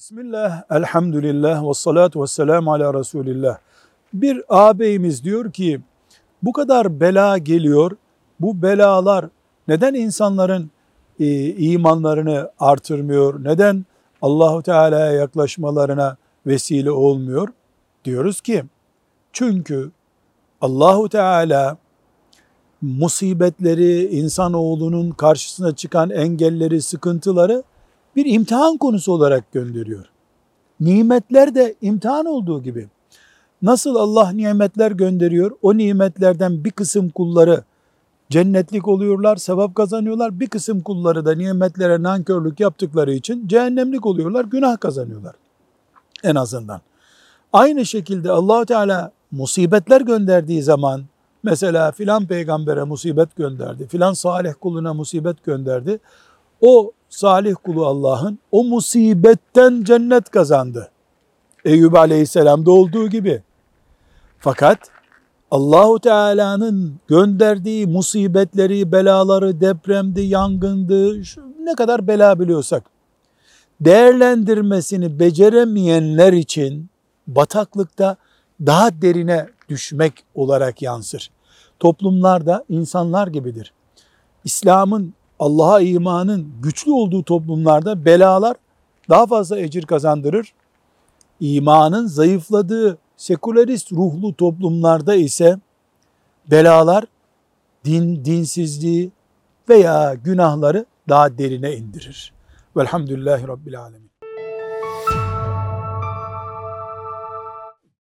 Bismillah, elhamdülillah ve salatu ve selamu ala Resulillah. Bir ağabeyimiz diyor ki, bu kadar bela geliyor, bu belalar neden insanların e, imanlarını artırmıyor, neden Allahu Teala'ya yaklaşmalarına vesile olmuyor? Diyoruz ki, çünkü Allahu Teala musibetleri, insanoğlunun karşısına çıkan engelleri, sıkıntıları bir imtihan konusu olarak gönderiyor. Nimetler de imtihan olduğu gibi. Nasıl Allah nimetler gönderiyor, o nimetlerden bir kısım kulları cennetlik oluyorlar, sevap kazanıyorlar. Bir kısım kulları da nimetlere nankörlük yaptıkları için cehennemlik oluyorlar, günah kazanıyorlar. En azından. Aynı şekilde allah Teala musibetler gönderdiği zaman, mesela filan peygambere musibet gönderdi, filan salih kuluna musibet gönderdi. O salih kulu Allah'ın o musibetten cennet kazandı. Eyüp Aleyhisselam'da olduğu gibi. Fakat Allahu Teala'nın gönderdiği musibetleri, belaları, depremdi, yangındı, ne kadar bela biliyorsak değerlendirmesini beceremeyenler için bataklıkta daha derine düşmek olarak yansır. Toplumlar da insanlar gibidir. İslam'ın Allah'a imanın güçlü olduğu toplumlarda belalar daha fazla ecir kazandırır. İmanın zayıfladığı sekülerist ruhlu toplumlarda ise belalar din, dinsizliği veya günahları daha derine indirir. Velhamdülillahi Rabbil Alemin.